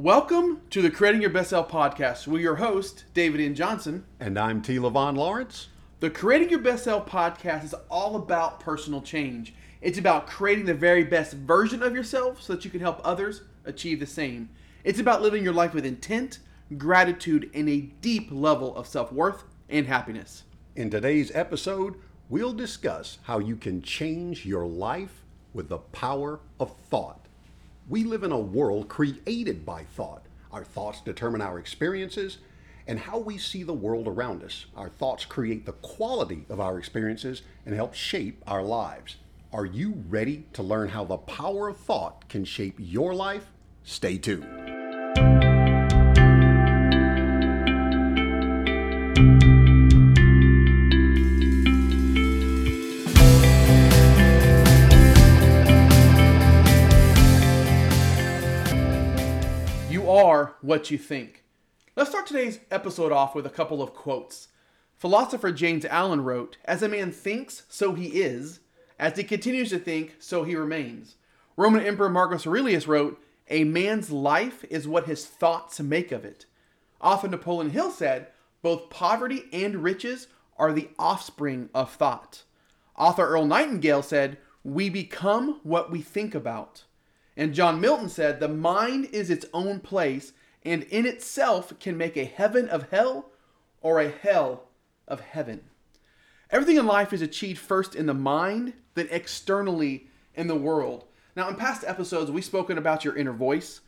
Welcome to the Creating Your Best Self podcast. We're your host, David N. Johnson. And I'm T. Levon Lawrence. The Creating Your Best Self podcast is all about personal change. It's about creating the very best version of yourself so that you can help others achieve the same. It's about living your life with intent, gratitude, and a deep level of self worth and happiness. In today's episode, we'll discuss how you can change your life with the power of thought. We live in a world created by thought. Our thoughts determine our experiences and how we see the world around us. Our thoughts create the quality of our experiences and help shape our lives. Are you ready to learn how the power of thought can shape your life? Stay tuned. Are what you think. Let's start today's episode off with a couple of quotes. Philosopher James Allen wrote, As a man thinks, so he is. As he continues to think, so he remains. Roman Emperor Marcus Aurelius wrote, A man's life is what his thoughts make of it. Author Napoleon Hill said, Both poverty and riches are the offspring of thought. Author Earl Nightingale said, We become what we think about. And John Milton said, The mind is its own place, and in itself can make a heaven of hell or a hell of heaven. Everything in life is achieved first in the mind, then externally in the world. Now, in past episodes, we've spoken about your inner voice,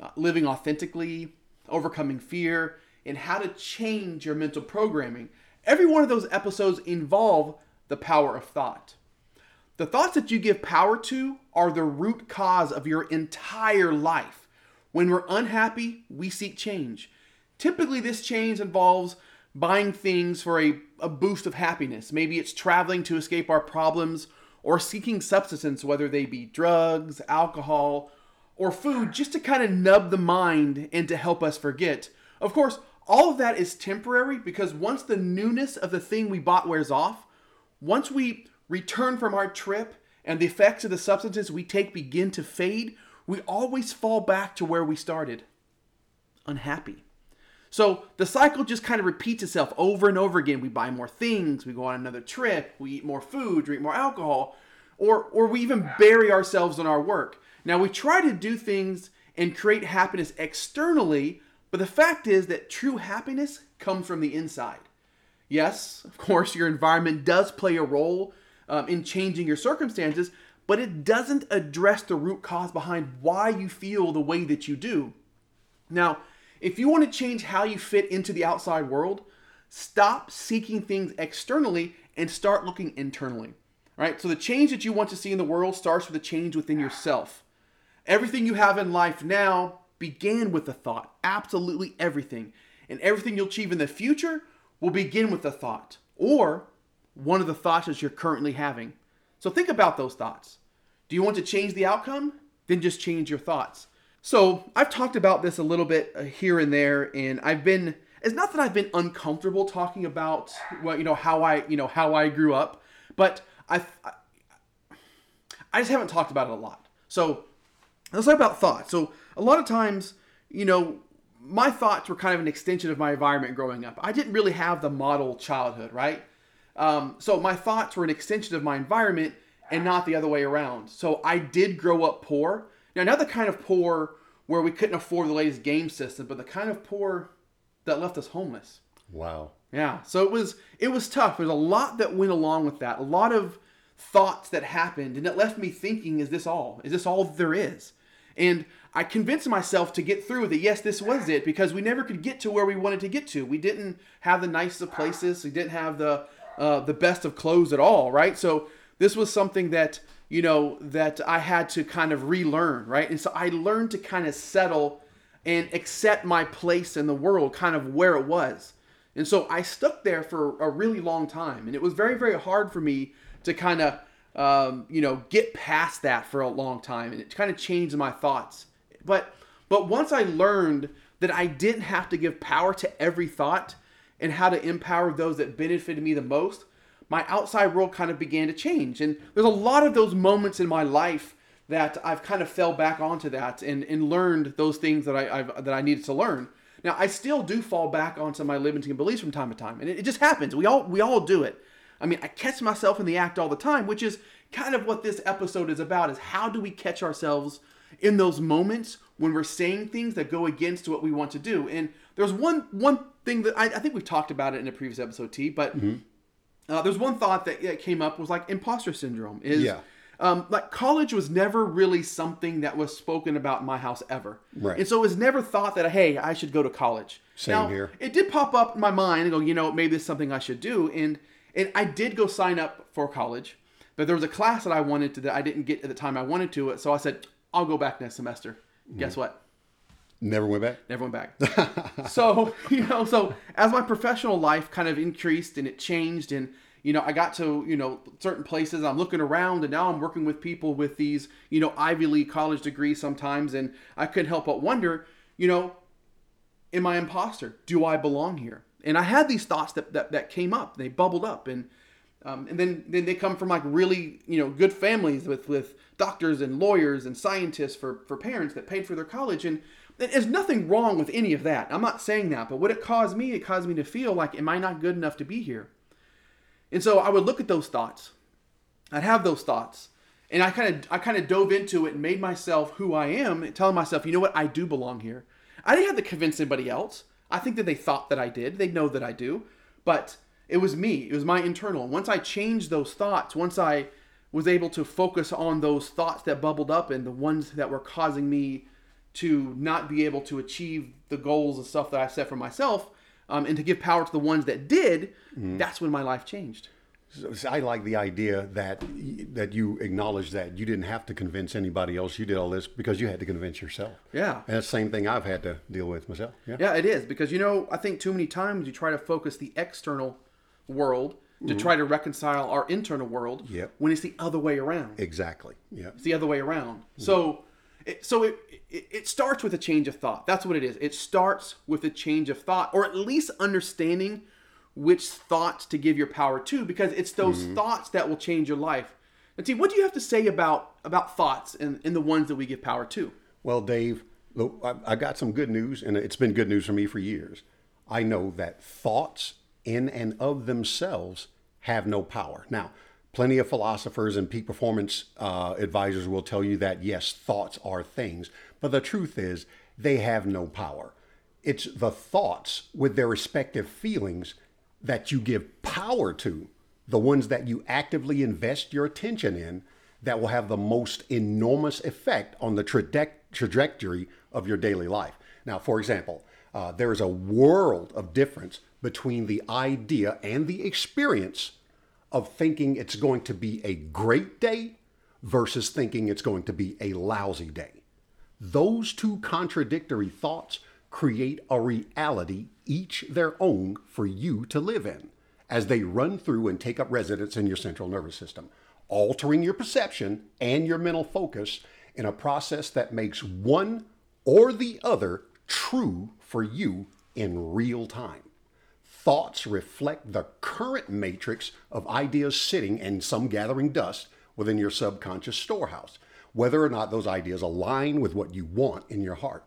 uh, living authentically, overcoming fear, and how to change your mental programming. Every one of those episodes involve the power of thought. The thoughts that you give power to are the root cause of your entire life. When we're unhappy, we seek change. Typically, this change involves buying things for a, a boost of happiness. Maybe it's traveling to escape our problems or seeking substances, whether they be drugs, alcohol, or food, just to kind of nub the mind and to help us forget. Of course, all of that is temporary because once the newness of the thing we bought wears off, once we return from our trip and the effects of the substances we take begin to fade, we always fall back to where we started unhappy. So the cycle just kind of repeats itself over and over again. We buy more things, we go on another trip, we eat more food, drink more alcohol, or, or we even bury ourselves in our work. Now we try to do things and create happiness externally, but the fact is that true happiness comes from the inside. Yes, of course, your environment does play a role um, in changing your circumstances, but it doesn't address the root cause behind why you feel the way that you do. Now, if you want to change how you fit into the outside world, stop seeking things externally and start looking internally. Right? So the change that you want to see in the world starts with a change within yourself. Everything you have in life now began with a thought. Absolutely everything. And everything you'll achieve in the future will begin with a thought or one of the thoughts that you're currently having. So think about those thoughts. Do you want to change the outcome? Then just change your thoughts. So I've talked about this a little bit uh, here and there, and I've been. It's not that I've been uncomfortable talking about well, you know how I you know how I grew up, but I I just haven't talked about it a lot. So let's talk about thoughts. So a lot of times, you know, my thoughts were kind of an extension of my environment growing up. I didn't really have the model childhood, right? Um, so my thoughts were an extension of my environment and not the other way around. So I did grow up poor. Now, not the kind of poor where we couldn't afford the latest game system, but the kind of poor that left us homeless. Wow. Yeah. So it was it was tough. There's a lot that went along with that. A lot of thoughts that happened, and it left me thinking: Is this all? Is this all there is? And I convinced myself to get through that. Yes, this was it because we never could get to where we wanted to get to. We didn't have the nicest of places. We didn't have the uh, the best of clothes at all, right? So this was something that you know that I had to kind of relearn, right? And so I learned to kind of settle and accept my place in the world, kind of where it was. And so I stuck there for a really long time, and it was very, very hard for me to kind of, um, you know, get past that for a long time, and it kind of changed my thoughts. But, but once I learned that I didn't have to give power to every thought, and how to empower those that benefited me the most, my outside world kind of began to change. And there's a lot of those moments in my life that I've kind of fell back onto that and, and learned those things that I I've, that I needed to learn. Now I still do fall back onto my limiting beliefs from time to time, and it, it just happens. We all we all do it. I mean, I catch myself in the act all the time, which is kind of what this episode is about: is how do we catch ourselves in those moments when we're saying things that go against what we want to do? And there's one one thing that I, I think we've talked about it in a previous episode, T, but. Uh, there's one thought that yeah, came up was like imposter syndrome. Is Yeah. um, like college was never really something that was spoken about in my house ever. Right. And so it was never thought that hey, I should go to college. Same now, here. It did pop up in my mind and go, you know, maybe this is something I should do. And and I did go sign up for college, but there was a class that I wanted to that I didn't get at the time I wanted to it. So I said, I'll go back next semester. Mm-hmm. Guess what? Never went back. Never went back. so, you know, so as my professional life kind of increased and it changed and you know, I got to, you know, certain places. I'm looking around and now I'm working with people with these, you know, Ivy League college degrees sometimes and I couldn't help but wonder, you know, am I imposter? Do I belong here? And I had these thoughts that that, that came up. They bubbled up and um, and then, then they come from like really you know good families with with doctors and lawyers and scientists for for parents that paid for their college and there's nothing wrong with any of that. I'm not saying that, but what it caused me, it caused me to feel like, am I not good enough to be here? And so I would look at those thoughts. I'd have those thoughts. And I kind of I kind of dove into it and made myself who I am, telling myself, you know what, I do belong here. I didn't have to convince anybody else. I think that they thought that I did. They know that I do. But it was me. It was my internal. Once I changed those thoughts, once I was able to focus on those thoughts that bubbled up and the ones that were causing me to not be able to achieve the goals and stuff that I set for myself, um, and to give power to the ones that did, mm-hmm. that's when my life changed. So, so I like the idea that that you acknowledge that you didn't have to convince anybody else. You did all this because you had to convince yourself. Yeah. And that's the same thing I've had to deal with myself. Yeah. Yeah, it is because you know I think too many times you try to focus the external world to mm-hmm. try to reconcile our internal world Yep. when it's the other way around. Exactly. Yeah. It's the other way around. Mm-hmm. So, it, so it, it it starts with a change of thought. That's what it is. It starts with a change of thought, or at least understanding which thoughts to give your power to, because it's those mm-hmm. thoughts that will change your life. And see, what do you have to say about about thoughts and, and the ones that we give power to? Well, Dave, look, I, I got some good news, and it's been good news for me for years. I know that thoughts in and of themselves have no power. Now, plenty of philosophers and peak performance uh, advisors will tell you that yes, thoughts are things, but the truth is they have no power. It's the thoughts with their respective feelings that you give power to, the ones that you actively invest your attention in, that will have the most enormous effect on the traje- trajectory of your daily life. Now, for example, uh, there is a world of difference between the idea and the experience of thinking it's going to be a great day versus thinking it's going to be a lousy day. Those two contradictory thoughts create a reality, each their own, for you to live in as they run through and take up residence in your central nervous system, altering your perception and your mental focus in a process that makes one or the other true for you in real time. Thoughts reflect the current matrix of ideas sitting and some gathering dust within your subconscious storehouse, whether or not those ideas align with what you want in your heart.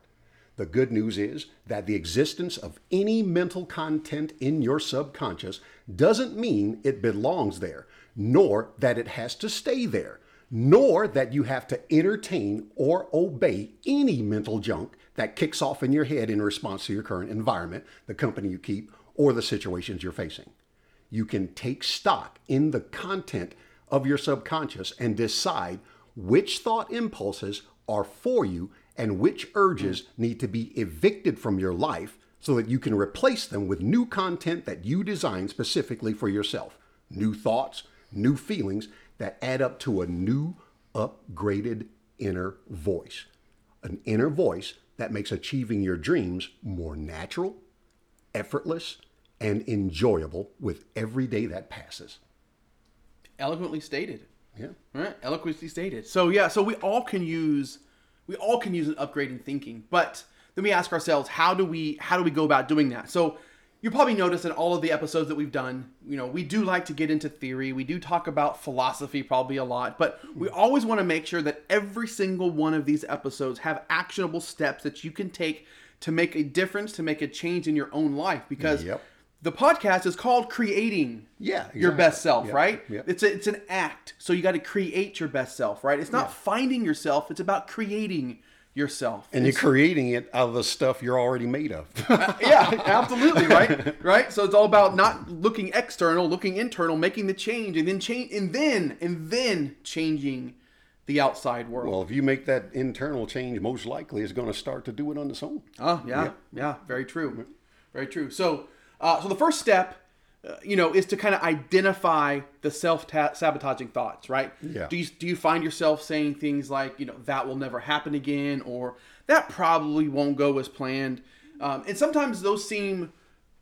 The good news is that the existence of any mental content in your subconscious doesn't mean it belongs there, nor that it has to stay there, nor that you have to entertain or obey any mental junk that kicks off in your head in response to your current environment, the company you keep, or the situations you're facing. You can take stock in the content of your subconscious and decide which thought impulses are for you and which urges mm. need to be evicted from your life so that you can replace them with new content that you design specifically for yourself. New thoughts, new feelings that add up to a new, upgraded inner voice. An inner voice that makes achieving your dreams more natural, effortless, and enjoyable with every day that passes. Eloquently stated. Yeah. Right, eloquently stated. So yeah, so we all can use we all can use an upgrade in thinking, but then we ask ourselves, how do we how do we go about doing that? So you probably noticed in all of the episodes that we've done, you know, we do like to get into theory. We do talk about philosophy probably a lot, but we always want to make sure that every single one of these episodes have actionable steps that you can take to make a difference, to make a change in your own life. Because Yep. The podcast is called Creating Yeah, Your. Best Self, Yep, right? yep. It's a, it's an act. So you got to create your best self, right? It's not finding yourself, it's about creating yourself. And you're creating it out of the stuff you're already made of. yeah, absolutely, right? Right? So it's all about not looking external, looking internal, making the change and then change and then and then changing the outside world. well, if you make that internal change, most likely it's going to start to do it on its own. Oh yeah, yeah, very true, very true. So, uh, so the first step, uh, you know, is to kind of identify the self-sabotaging thoughts, right? Yeah. Do you do you find yourself saying things like, you know, that will never happen again, or that probably won't go as planned? Um, and sometimes those seem,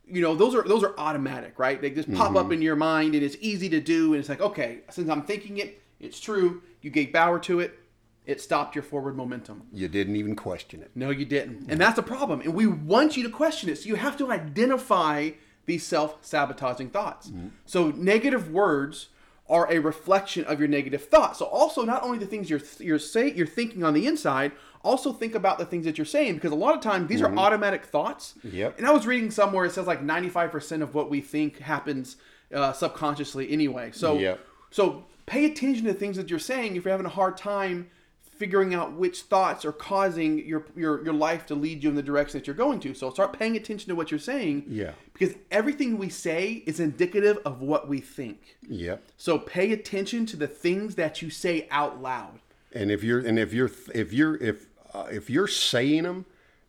you know, those are those are automatic, right? They just pop up in your mind, and it's easy to do, and it's like, okay, since I'm thinking it, it's true. You gave power to it. It stopped your forward momentum. You didn't even question it. No, you didn't. And that's a problem. And we want you to question it. So you have to identify these self sabotaging thoughts. So negative words are a reflection of your negative thoughts. So also not only the things you're you're saying you're thinking on the inside, also think about the things that you're saying because a lot of times these are automatic thoughts. Yep. And I was reading somewhere it says like 95% of what we think happens uh, subconsciously anyway. So Yep. so pay attention to things that you're saying if you're having a hard time figuring out which thoughts are causing your your your life to lead you in the direction that you're going to. So start paying attention to what you're saying. Yeah. Because everything we say is indicative of what we think. Yep. So pay attention to the things that you say out loud. And if you're and if you're if you're if uh, if you're saying them,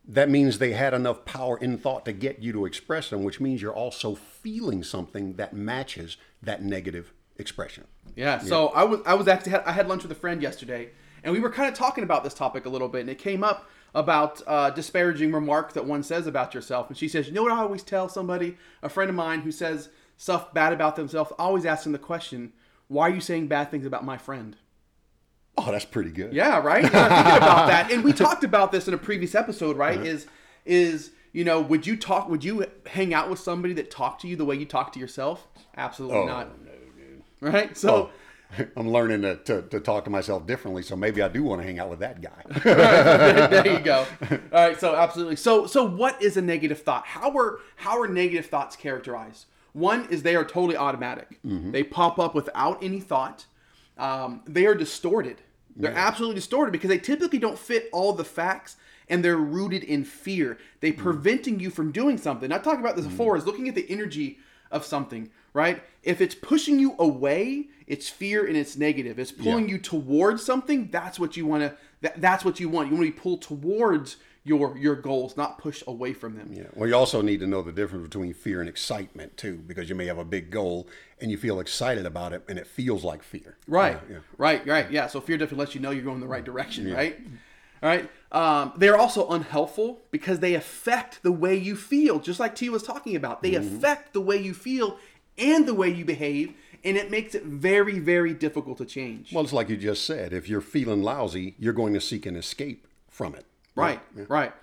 that means they had enough power in thought to get you to express them, which means you're also feeling something that matches that negative expression. Yeah. So I was I was actually I had lunch with a friend yesterday, and we were kind of talking about this topic a little bit, and it came up about uh, disparaging remarks that one says about yourself. And she says, you know what I always tell somebody, a friend of mine who says stuff bad about themselves, I always ask them the question, why are you saying bad things about my friend? Oh, that's pretty good. Yeah, right. Thinking about that, and we talked about this in a previous episode, right? Is is you know, would you talk? Would you hang out with somebody that talked to you the way you talk to yourself? Absolutely Oh, not. no, dude. Right. So. Oh, I'm learning to, to, to talk to myself differently, so maybe I do want to hang out with that guy. there you go. All right, so absolutely. So so what is a negative thought? How are how are negative thoughts characterized? One is they are totally automatic. Mm-hmm. They pop up without any thought. Um, they are distorted. They're absolutely distorted because they typically don't fit all the facts and they're rooted in fear. They mm-hmm. preventing you from doing something. I talked about this mm-hmm. before is looking at the energy of something, right? If it's pushing you away, it's fear and it's negative. It's pulling Yeah. you towards something. That's what you want to. That, that's what you want. You want to be pulled towards your your goals, not pushed away from them. Yeah. Well, you also need to know the difference between fear and excitement too, because you may have a big goal and you feel excited about it, and it feels like fear. Right. Yeah, yeah. Right. Right. Yeah. So fear definitely lets you know you're going the right direction. Right. All right. Um, they're also unhelpful because they affect the way you feel, just like T was talking about. They Mm-hmm. affect the way you feel and the way you behave, and it makes it very, very difficult to change. Well, it's like you just said. If you're feeling lousy, you're going to seek an escape from it. Right, right.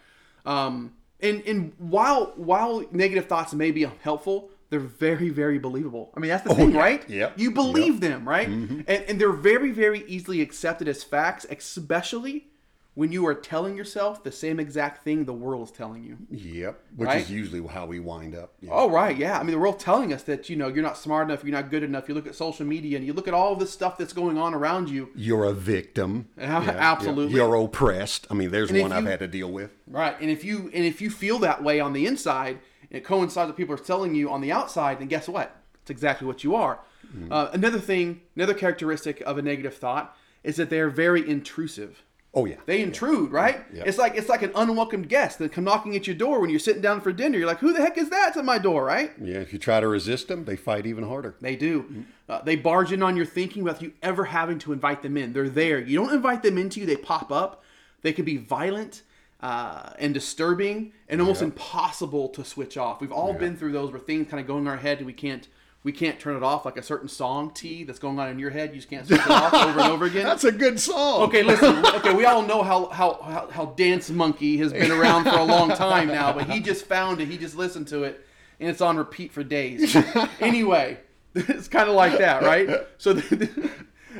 Um, and and while while negative thoughts may be helpful, they're very very believable. I mean that's the thing, yeah. right? Yep. You believe them, right? And and they're very very easily accepted as facts, especially when you are telling yourself the same exact thing the world is telling you. Yep. Which Right? is usually how we wind up. Yeah. Oh right, yeah. I mean the world telling us that you know you're not smart enough, you're not good enough. You look at social media and you look at all this stuff that's going on around you. You're a victim. Yeah, absolutely. You're oppressed. I mean, there's if one I've had to deal with. Right. And if you and if you feel that way on the inside, and it coincides with people are telling you on the outside, then guess what? It's exactly what you are. Uh, another thing, another characteristic of a negative thought is that they're very intrusive. Oh yeah. They intrude, right? Yeah. It's like it's like an unwelcome guest that come knocking at your door when you're sitting down for dinner. You're like, who the heck is that at my door, right? yeah. If you try to resist them, they fight even harder. They do. Uh, they barge in on your thinking without you ever having to invite them in. They're there. You don't invite them into you. They pop up. They can be violent uh, and disturbing and almost impossible to switch off. We've all been through those where things kind of go in our head and we can't we can't turn it off. Like a certain song T that's going on in your head, you just can't switch it off over and over again. That's a good song. Okay, listen. Okay, we all know how, how how how Dance Monkey has been around for a long time now, but he just found it. He just listened to it, and it's on repeat for days. anyway, it's kind of like that, right? So,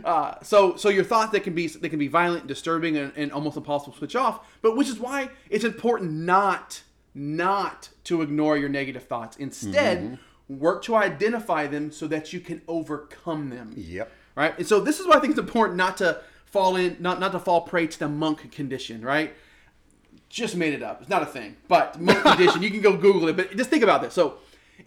uh, so, so your thoughts that can be they can be violent, disturbing, and, and almost impossible to switch off. But which is why it's important not not to ignore your negative thoughts. Instead, work to identify them so that you can overcome them Yep. right? And so this is why I think it's important not to fall in, not not to fall prey to the monk condition, right? Just made it up. It's not a thing, but monk condition. You can go Google it, but just think about this. So,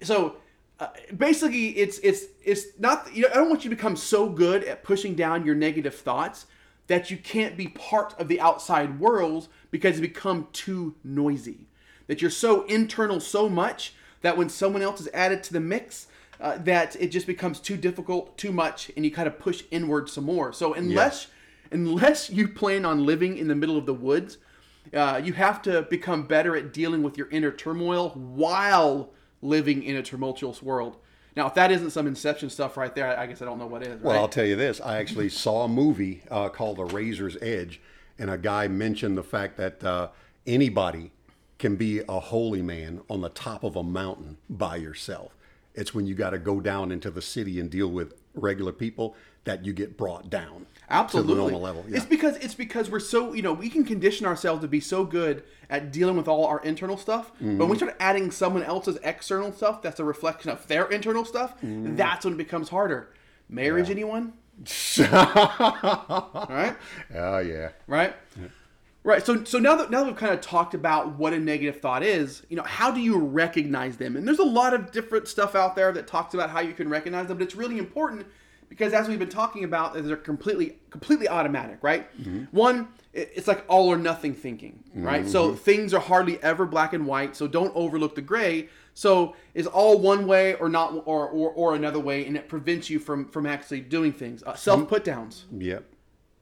so uh, basically, it's it's it's not. You know, I don't want you to become so good at pushing down your negative thoughts that you can't be part of the outside world because you become too noisy. That you're so internal so much that when someone else is added to the mix, uh, that it just becomes too difficult, too much, and you kind of push inward some more. So unless unless you plan on living in the middle of the woods, uh, you have to become better at dealing with your inner turmoil while living in a tumultuous world. Now, if that isn't some Inception stuff right there, I, guess I don't know what is. Well. I'll tell you this. I actually saw a movie uh, called The Razor's Edge, and a guy mentioned the fact that uh, anybody can be a holy man on the top of a mountain by yourself. It's when you got to go down into the city and deal with regular people that you get brought down Absolutely. to the normal level. Yeah. It's because it's because we're so you know we can condition ourselves to be so good at dealing with all our internal stuff, but Mm-hmm. when we start adding someone else's external stuff that's a reflection of their internal stuff, Mm-hmm. that's when it becomes harder. Marriage, anyone? All right. Oh yeah. right? Right. So so now that now that we've kind of talked about what a negative thought is, you know, how do you recognize them? And there's a lot of different stuff out there that talks about how you can recognize them, but it's really important because as we've been talking about, they're completely completely automatic, right? One, it's like all or nothing thinking, right? So things are hardly ever black and white, so don't overlook the gray. So is all one way or not or or, or another way, and it prevents you from from actually doing things. Uh, Self put downs Yep.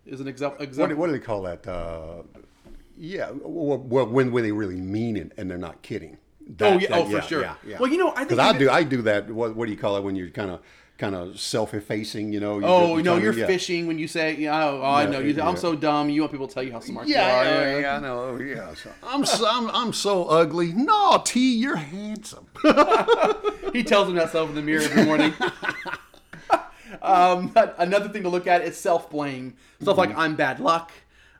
is an example. What, do- what do they call that? Uh, yeah. Well, when when they really mean it and they're not kidding. Oh yeah, that- oh for sure. Yeah, yeah. Well, you know, I think Because I do, I do that. What, what do you call it when you're kind of, kind of self-effacing? You know. Oh you're no, you're yeah. fishing when you say, yeah, "Oh, oh I know you. yeah. I'm so dumb." You want people to tell you how smart Yeah, you are. yeah, yeah, I know. Oh, Yeah, so, I'm, so, I'm I'm so ugly. No, T, you're handsome. He tells himself in the mirror every morning. um, another thing to look at is self blame. Stuff Mm-hmm. like I'm bad luck.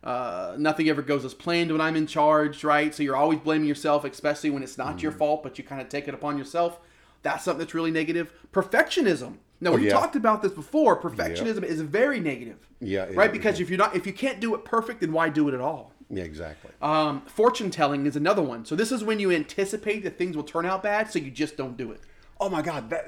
Uh, nothing ever goes as planned when I'm in charge, right? So you're always blaming yourself, especially when it's not your Mm-hmm. fault, but you kind of take it upon yourself. That's something that's really negative. Perfectionism. Now we Oh, yeah. talked about this before. Perfectionism is very negative. Yeah, it- right. Because if you're not, if you can't do it perfect, then why do it at all? Yeah, exactly. Um, fortune telling is another one. So this is when you anticipate that things will turn out bad, so you just don't do it. Oh my God! That,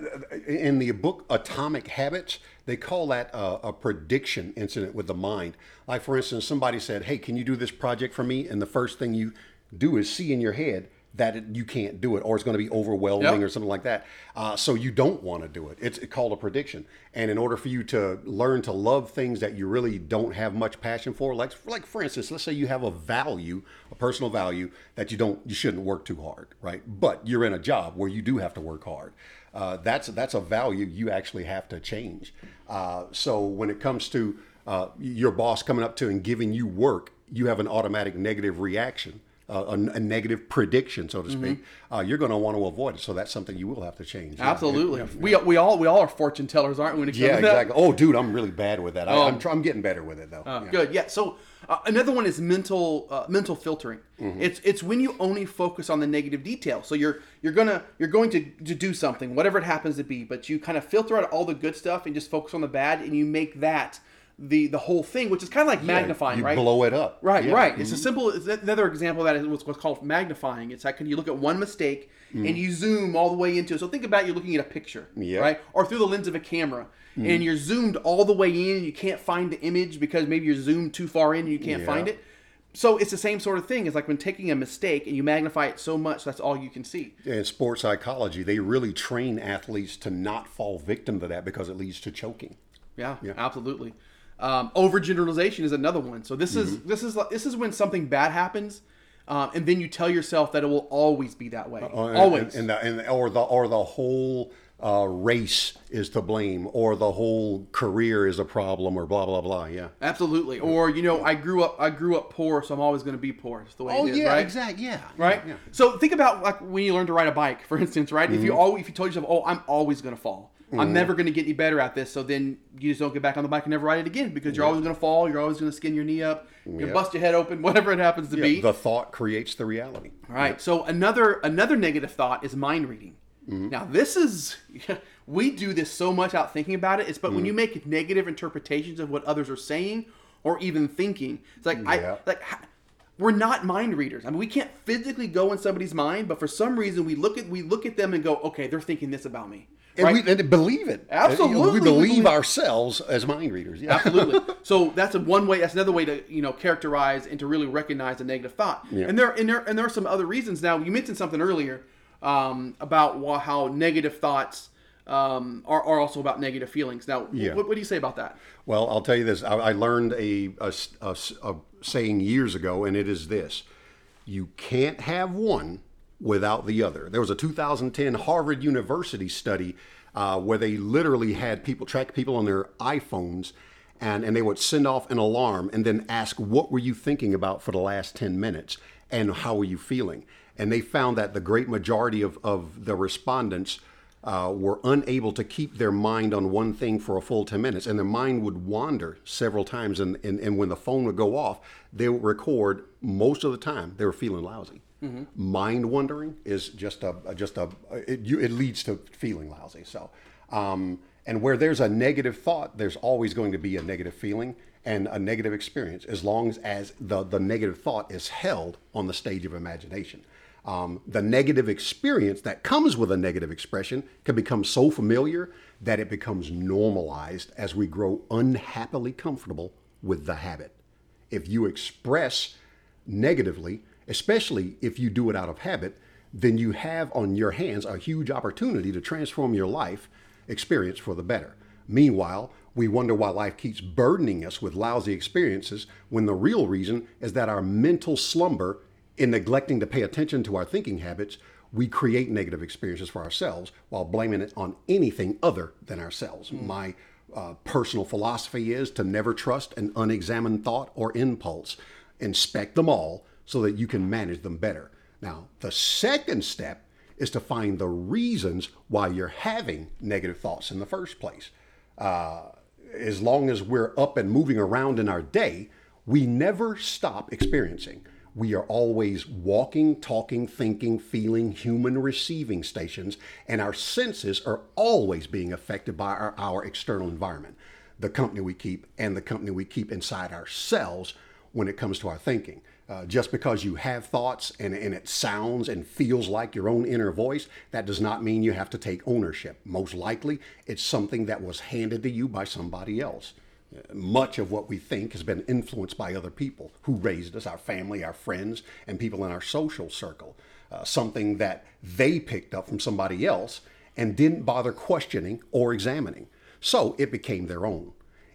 in the book Atomic Habits, they call that a, a prediction incident with the mind. Like, for instance, somebody said, "Hey, can you do this project for me?" And the first thing you do is see in your head that it, you can't do it, or it's going to be overwhelming, Yep. or something like that. Uh, so you don't want to do it. It's called a prediction. And in order for you to learn to love things that you really don't have much passion for, like, like for instance, let's say you have a value, a personal value that you don't, you shouldn't work too hard, right? But you're in a job where you do have to work hard. Uh, that's that's a value you actually have to change. Uh, so when it comes to uh, your boss coming up to and giving you work, you have an automatic negative reaction uh, a, a negative prediction, so to speak, uh, you're going to want to avoid it. So that's something you will have to change. Yeah. Absolutely. We, we all we all are fortune tellers, aren't we? When it comes Yeah, to that? exactly. Oh, dude, I'm really bad with that. I, I'm, try, I'm getting better with it though. Yeah. Good. Yeah. So uh, another one is mental uh, mental filtering. Mm-hmm. It's it's when you only focus on the negative detail. So you're you're gonna you're going to, to do something, whatever it happens to be, but you kind of filter out all the good stuff and just focus on the bad, and you make that the the whole thing, which is kind of like magnifying, you right? blow it up. Right, Yeah. right. It's a mm-hmm. simple. It's another example of that is what's, what's called magnifying. It's like when you look at one mistake mm. and you zoom all the way into. it. So think about you're looking at a picture, Yeah. right, or through the lens of a camera, mm. and you're zoomed all the way in. and You can't find the image because maybe you're zoomed too far in and you can't Yeah. find it. So it's the same sort of thing. It's like when taking a mistake and you magnify it so much that's all you can see. In sports psychology, they really train athletes to not fall victim to that because it leads to choking. Yeah, Yeah, absolutely. Um, overgeneralization is another one. So this is Mm-hmm. this is this is when something bad happens, um, and then you tell yourself that it will always be that way. Uh, and- always. and, the, and or the or the whole uh, race is to blame or the whole career is a problem or blah blah blah. Yeah. Absolutely. Or you know, I grew up I grew up poor, so I'm always going to be poor. It's the way Oh it is, yeah, right? exactly. Yeah. Right. Yeah. So think about like when you learn to ride a bike, for instance, right? If you Mm-hmm. always if you told yourself, "Oh, I'm always going to fall. I'm never going to get any better at this," so then you just don't get back on the bike and never ride it again because you're always going to fall. You're always going to skin your knee up. You Yep. bust your head open, whatever it happens to be. The thought creates the reality. All right. So another another negative thought is mind reading. Mm-hmm. Now this is we do this so much out thinking about it. It's but when Mm-hmm. you make negative interpretations of what others are saying or even thinking, it's like. I like we're not mind readers. I mean, we can't physically go in somebody's mind, but for some reason we look at we look at them and go, okay, they're thinking this about me. And Right? we and believe it. Absolutely, We we believe believe- ourselves as mind readers. Yeah. Absolutely. So that's a one way. That's another way to you know characterize and to really recognize a negative thought. Yeah. And there and there and there are some other reasons. Now you mentioned something earlier um, about how negative thoughts um, are, are also about negative feelings. Now, Yeah. what, what do you say about that? Well, I'll tell you this. I, I learned a saying years ago, and it is this you can't have one without the other. There was a 2010 Harvard University study uh, where they literally had people track people on their iPhones. And, and they would send off an alarm and then ask, What were you thinking about for the last 10 minutes? And how were you feeling? And they found that the great majority of, of the respondents uh, were unable to keep their mind on one thing for a full 10 minutes and their mind would wander several times and, and, and when the phone would go off they would record most of the time they were feeling lousy mind wandering is just a just a it, you, it leads to feeling lousy. So um, and where there's a negative thought there's always going to be a negative feeling and a negative experience as long as, as the, the negative thought is held on the stage of imagination. Um, the negative experience that comes with a negative expression can become so familiar that it becomes normalized as we grow unhappily comfortable with the habit. If you express negatively, especially if you do it out of habit, then you have on your hands a huge opportunity to transform your life experience for the better. Meanwhile, we wonder why life keeps burdening us with lousy experiences when the real reason is that our mental slumber in neglecting to pay attention to our thinking habits, we create negative experiences for ourselves while blaming it on anything other than ourselves. My uh, personal philosophy is to never trust an unexamined thought or impulse. Inspect them all so that you can manage them better. Now, the second step is to find the reasons why you're having negative thoughts in the first place. Uh, as long as we're up and moving around in our day, we never stop experiencing. We are always walking, talking, thinking, feeling human receiving stations, and our senses are always being affected by our, our external environment, the company we keep, and the company we keep inside ourselves when it comes to our thinking. Uh, just because you have thoughts and, and it sounds and feels like your own inner voice, that does not mean you have to take ownership. Most likely, it's something that was handed to you by somebody else. Much of what we think has been influenced by other people who raised us, our family, our friends, and people in our social circle. Uh, something that they picked up from somebody else and didn't bother questioning or examining. So it became their own.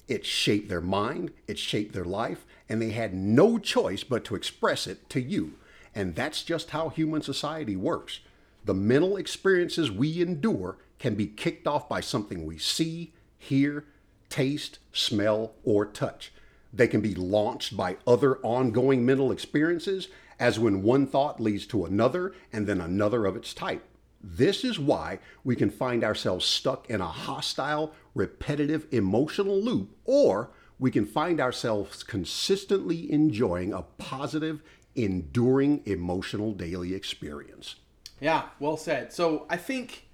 It shaped their mind, it shaped their life, and they had no choice but to express it to you. And that's just how human society works. The mental experiences we endure can be kicked off by something we see, hear, taste, smell, or touch. They can be launched by other ongoing mental experiences, as when one thought leads to another and then another of its type. This is why we can find ourselves stuck in a hostile, repetitive emotional loop, or we can find ourselves consistently enjoying a positive, enduring emotional daily experience. Yeah, well said. So I think,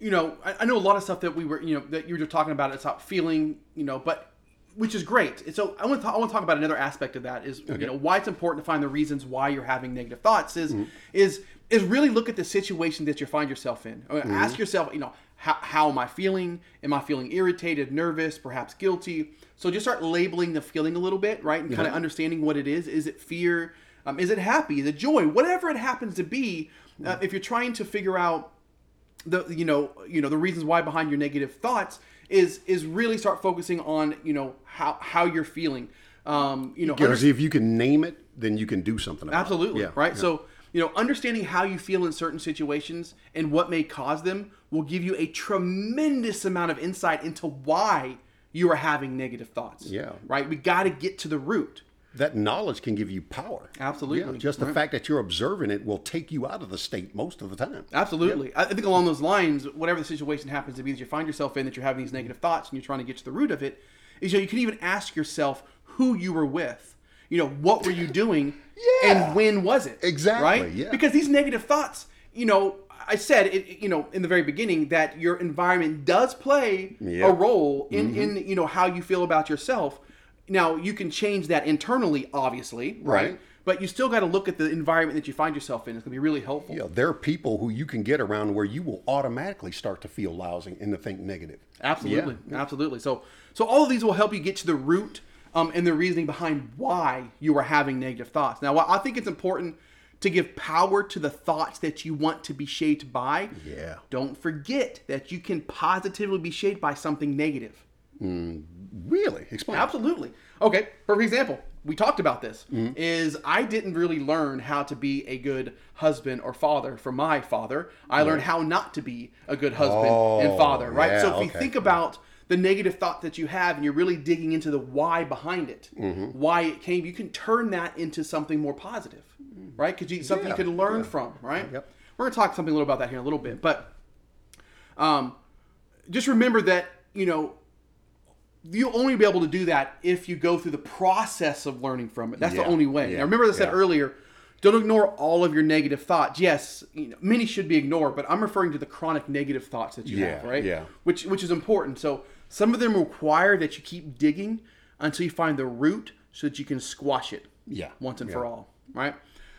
you know, I, I know a lot of stuff that we were, you know, that you were just talking about. It's about feeling, you know, but which is great. And so I want to I want to talk about another aspect of that is you know why it's important to find the reasons why you're having negative thoughts is mm-hmm. is is really look at the situation that you find yourself in. Or Ask mm-hmm. yourself, you know, how, how am I feeling? Am I feeling irritated, nervous, perhaps guilty? So just start labeling the feeling a little bit, right, and kind of understanding what it is. Is it fear? Um, is it happy? Is it joy? Whatever it happens to be, uh, if you're trying to figure out the you know you know the reasons why behind your negative thoughts is is really start focusing on you know how how you're feeling um you know Because if you can name it, then you can do something about absolutely it. Yeah, right yeah. so you know, understanding how you feel in certain situations and what may cause them will give you a tremendous amount of insight into why you are having negative thoughts. Yeah. Right? We got to get to the root. That knowledge can give you power. Absolutely. Yeah, just the Right. fact that you're observing it will take you out of the state most of the time. Absolutely. I I think along those lines, whatever the situation happens to be that you find yourself in, that you're having these negative thoughts and you're trying to get to the root of it, is you know, you can even ask yourself who you were with. You know, what were you doing Yeah. and when was it? Exactly, Right? yeah. Because these negative thoughts, you know, I said it, you know, in the very beginning that your environment does play Yeah. a role in, Mm-hmm. in, you know, how you feel about yourself. Now, you can change that internally, obviously, right? Right. But you still got to look at the environment that you find yourself in. It's going to be really helpful. Yeah, there are people who you can get around where you will automatically start to feel lousy and to think negative. Absolutely, absolutely. So, so all of these will help you get to the root um, and the reasoning behind why you are having negative thoughts. Now, I think it's important to give power to the thoughts that you want to be shaped by. Yeah. Don't forget that you can positively be shaped by something negative. Really? Explain. Absolutely. Okay. For example, we talked about this. Mm-hmm. Is I didn't really learn how to be a good husband or father for my father. I learned how not to be a good husband and Oh, father. Right. so yeah, if you think about the negative thought that you have and you're really digging into the why behind it, Mm-hmm. why it came, you can turn that into something more positive, right? Because you something Yeah, you can learn yeah. from, right? Yep. We're gonna talk something a little about that here in a little bit, but um, just remember that you know you'll only be able to do that if you go through the process of learning from it. That's the only way. yeah, Now, remember, I said yeah. earlier, don't ignore all of your negative thoughts. Yes, you know, many should be ignored, but I'm referring to the chronic negative thoughts that you have, right? yeah. Which which is important. So some of them require that you keep digging until you find the root, so that you can squash it. Yeah, Once and yeah. for all, right?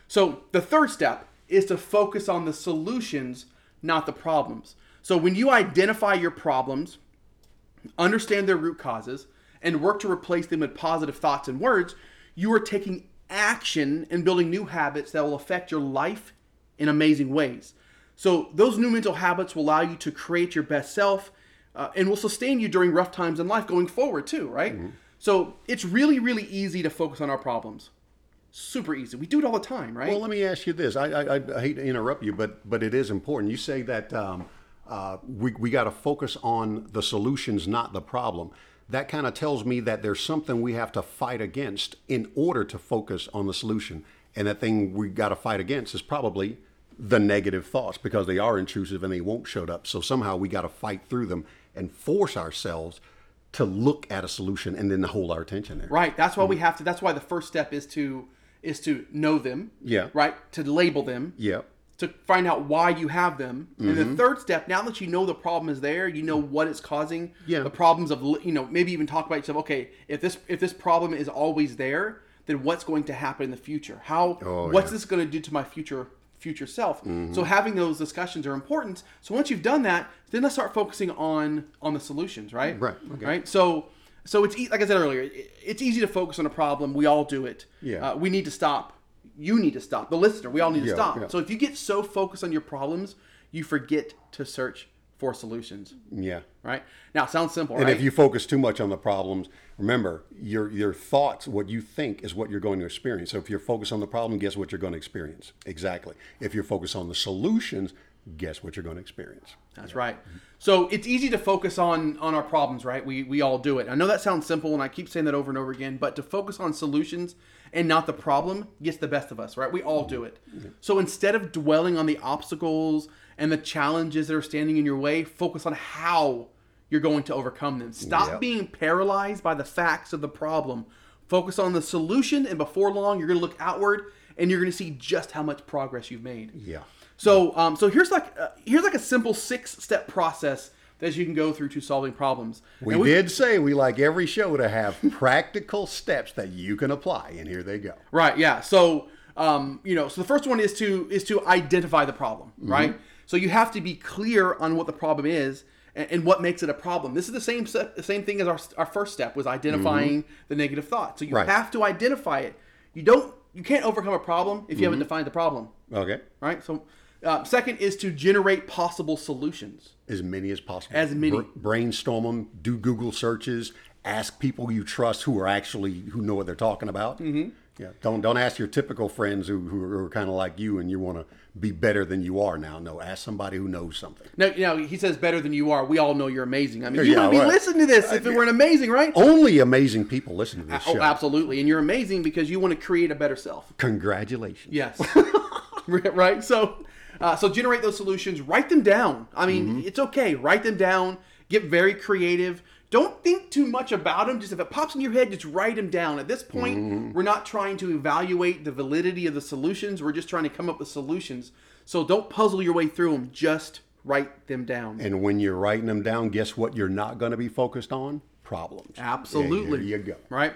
So the third step is to focus on the solutions, not the problems. So when you identify your problems, understand their root causes, and work to replace them with positive thoughts and words, you are taking action and building new habits that will affect your life in amazing ways. So, those new mental habits will allow you to create your best self uh, and will sustain you during rough times in life going forward, too, right? So, it's really, really easy to focus on our problems. Super easy. We do it all the time, right? Well, let me ask you this. I, I, I hate to interrupt you, but but it is important. You say that um, uh, we we got to focus on the solutions, not the problem. That kind of tells me that there's something we have to fight against in order to focus on the solution. And that thing we got to fight against is probably the negative thoughts because they are intrusive and they won't show up. So somehow we got to fight through them and force ourselves to look at a solution and then to hold our attention there. Right. That's why we have to. That's why the first step is to is to know them. Yeah. Right. To label them. Yeah. To find out why you have them. And Mm-hmm. the third step, now that you know the problem is there, you know what it's causing. Yeah. The problems of you know maybe even talk about yourself. Okay, if this if this problem is always there, then what's going to happen in the future? How Oh, what's yeah. this going to do to my future future self? Mm-hmm. So having those discussions are important. So once you've done that, then let's start focusing on on the solutions. Right. Right, okay. Right. So so it's e- like I said earlier, it's easy to focus on a problem. We all do it. Yeah. Uh, we need to stop. You need to stop. The listener, we all need to Yeah, stop. yeah. So if you get so focused on your problems, you forget to search for solutions. Yeah. Right now, it sounds simple, And right? if you focus too much on the problems, remember your your thoughts, what you think is what you're going to experience. So if you're focused on the problem, guess what you're going to experience? Exactly. If you're focused on the solutions, guess what you're going to experience? That's right. So it's easy to focus on on our problems, right? We we all do it. I know that sounds simple, and I keep saying that over and over again. But to focus on solutions and not the problem gets the best of us, right? We all do it. So instead of dwelling on the obstacles and the challenges that are standing in your way, focus on how you're going to overcome them. Stop Yep. being paralyzed by the facts of the problem. Focus on the solution, and before long, you're going to look outward and you're going to see just how much progress you've made. Yeah. So, um, so here's like uh, here's like a simple six step process that you can go through to solving problems. We, And did say we like every show to have practical steps that you can apply, and here they go. right, yeah. So, um, you know, so the first one is to is to identify the problem, right? So you have to be clear on what the problem is and, and what makes it a problem. This is the same the same thing as our our first step was identifying the negative thought. So you Right. have to identify it. You don't you can't overcome a problem if you haven't defined the problem, Okay. right? So, uh, second is to generate possible solutions. As many as possible. As many. brainstorm them. Do Google searches. Ask people you trust who are actually who know what they're talking about. Mm-hmm. Yeah. Don't don't ask your typical friends who, who are kind of like you and you want to be better than you are now. No, ask somebody who knows something. No, you know, he says better than you are. We all know you're amazing. I mean, you Yeah, wouldn't be right. listening to this if it weren't amazing, right? Only amazing people listen to this Oh, show. absolutely. And you're amazing because you want to create a better self. Congratulations. Yes. right. So, uh, so generate those solutions. Write them down. I mean, it's okay. Write them down. Get very creative. Don't think too much about them. Just if it pops in your head, just write them down. At this point, we're not trying to evaluate the validity of the solutions. We're just trying to come up with solutions. So don't puzzle your way through them. Just write them down. And when you're writing them down, guess what you're not going to be focused on? Problems. Absolutely. Yeah, there you go. Right.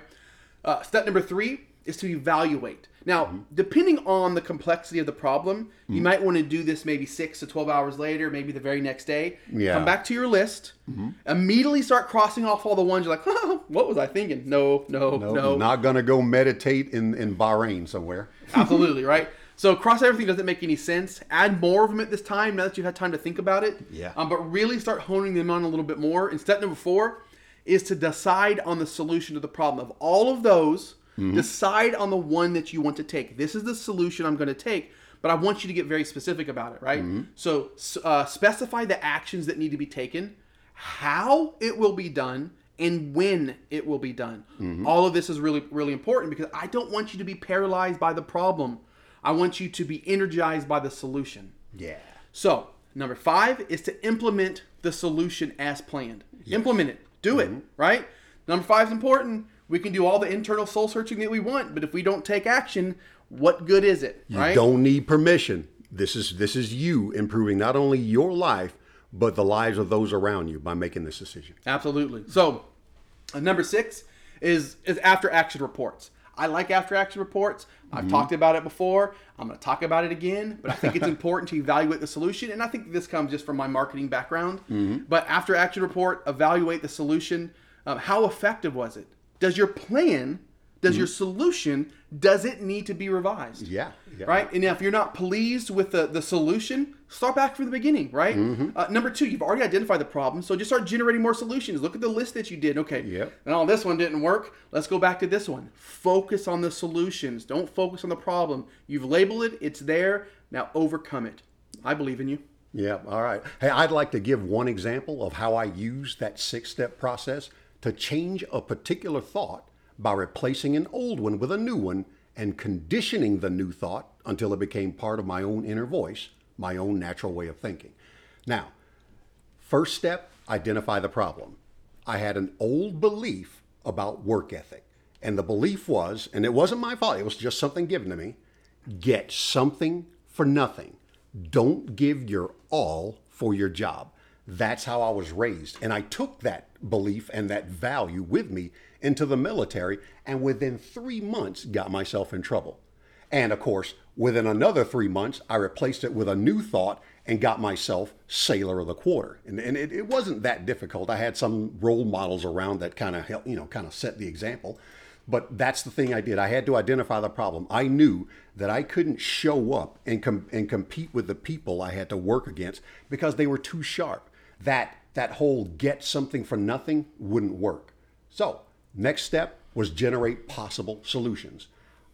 Uh, step number three is to evaluate. Now, mm-hmm. depending on the complexity of the problem, you mm. might want to do this maybe six to 12 hours later, maybe the very next day. Yeah. Come back to your list, mm-hmm. immediately start crossing off all the ones you're like, what was I thinking? No, no, no. No, not going to go meditate in, in Bahrain somewhere. Absolutely, right? So cross everything doesn't make any sense. Add more of them at this time now that you've had time to think about it. Yeah. Um, but really start honing them on a little bit more. And step number four is to decide on the solution to the problem. Of all of those, Mm-hmm. decide on the one that you want to take. This is the solution I'm going to take, but I want you to get very specific about it, right? Mm-hmm. So uh, specify the actions that need to be taken, how it will be done, and when it will be done. Mm-hmm. All of this is really, really important because I don't want you to be paralyzed by the problem. I want you to be energized by the solution. Yeah. So, number five is to implement the solution as planned. Implement it. Do it, right? Number five is important. We can do all the internal soul searching that we want, but if we don't take action, what good is it, You right? don't need permission. This is this is you improving not only your life but the lives of those around you by making this decision. Absolutely. So, uh, number six is is after action reports. I like after action reports. I've talked about it before. I'm going to talk about it again, but I think it's important to evaluate the solution. And I think this comes just from my marketing background. But after action report, evaluate the solution. Um, how effective was it? Does your plan, does your solution, does it need to be revised? Yeah, yeah. Right? And if you're not pleased with the, the solution, start back from the beginning, right? Uh, number two, you've already identified the problem, so just start generating more solutions. Look at the list that you did. Okay, Yep. no, this one didn't work. Let's go back to this one. Focus on the solutions. Don't focus on the problem. You've labeled it, it's there. Now overcome it. I believe in you. Yeah, all right. Hey, I'd like to give one example of how I use that six step process to change a particular thought by replacing an old one with a new one and conditioning the new thought until it became part of my own inner voice, my own natural way of thinking. Now, First step, identify the problem. I had an old belief about work ethic. And the belief was, and it wasn't my fault, it was just something given to me get something for nothing. Don't give your all for your job. That's how I was raised. And I took that belief and that value with me into the military, and within three months, got myself in trouble. And of course, within another three months, I replaced it with a new thought and got myself Sailor of the Quarter. And, and it, it wasn't that difficult. I had some role models around that kind of helped, you know, kind of set the example. But that's the thing I did. I had to identify the problem. I knew that I couldn't show up and, com- and compete with the people I had to work against because they were too sharp. That, that whole get something for nothing wouldn't work. So, next step was generate possible solutions.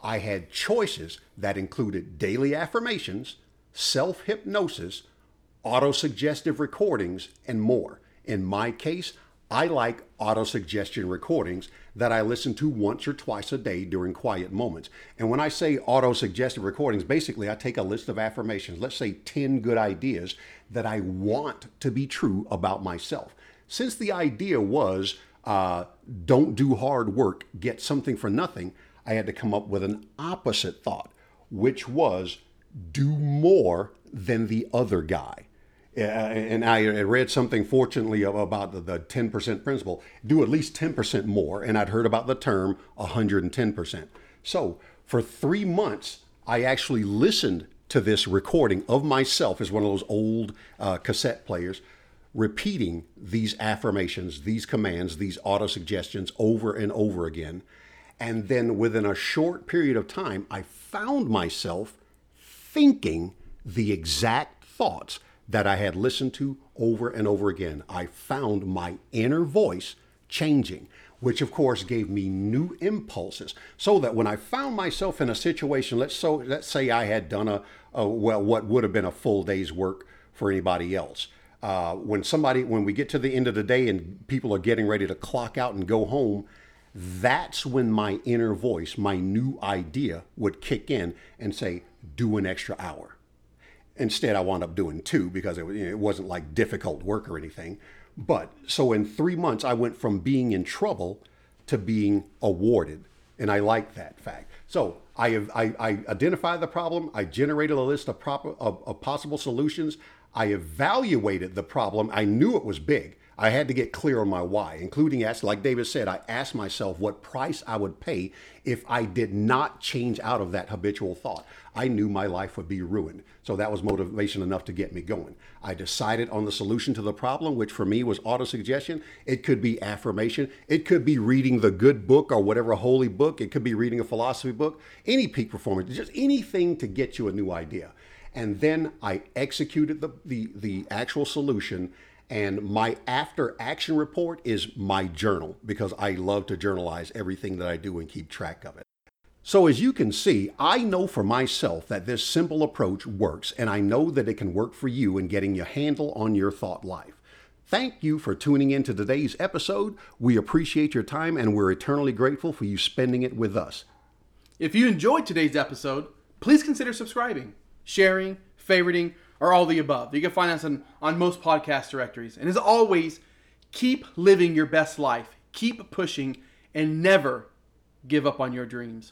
I had choices that included daily affirmations, self hypnosis, autosuggestive recordings, and more. In my case, I like auto suggestion recordings that I listen to once or twice a day during quiet moments. And when I say autosuggestive recordings, basically I take a list of affirmations, let's say 10 good ideas that I want to be true about myself. Since the idea was uh, don't do hard work, get something for nothing, I had to come up with an opposite thought, which was do more than the other guy. Uh, and I read something, fortunately, about the, the 10% principle. Do at least 10% more. And I'd heard about the term 110%. So for three months, I actually listened to this recording of myself as one of those old uh, cassette players, repeating these affirmations, these commands, these auto suggestions over and over again. And then within a short period of time, I found myself thinking the exact thoughts that I had listened to over and over again. I found my inner voice changing, which of course gave me new impulses. So that when I found myself in a situation, let's so let's say I had done a, a well what would have been a full day's work for anybody else. Uh, when somebody when we get to the end of the day and people are getting ready to clock out and go home, that's when my inner voice, my new idea would kick in and say, do an extra hour. Instead, I wound up doing two because it, it wasn't like difficult work or anything. But so in three months, I went from being in trouble to being awarded. And I like that fact. So I, have, I, I identified the problem. I generated a list of, proper, of, of possible solutions. I evaluated the problem. I knew it was big. I had to get clear on my why, including ask, like David said, I asked myself what price I would pay if I did not change out of that habitual thought. I knew my life would be ruined. So that was motivation enough to get me going. I decided on the solution to the problem, which for me was autosuggestion. It could be affirmation. It could be reading the good book or whatever holy book. It could be reading a philosophy book, any peak performance, just anything to get you a new idea. And then I executed the, the, the actual solution and my after action report is my journal because I love to journalize everything that I do and keep track of it. So, as you can see, I know for myself that this simple approach works, and I know that it can work for you in getting your handle on your thought life. Thank you for tuning in to today's episode. We appreciate your time and we're eternally grateful for you spending it with us. If you enjoyed today's episode, please consider subscribing, sharing, favoriting, or all the above. You can find us on, on most podcast directories. And as always, keep living your best life, keep pushing, and never give up on your dreams.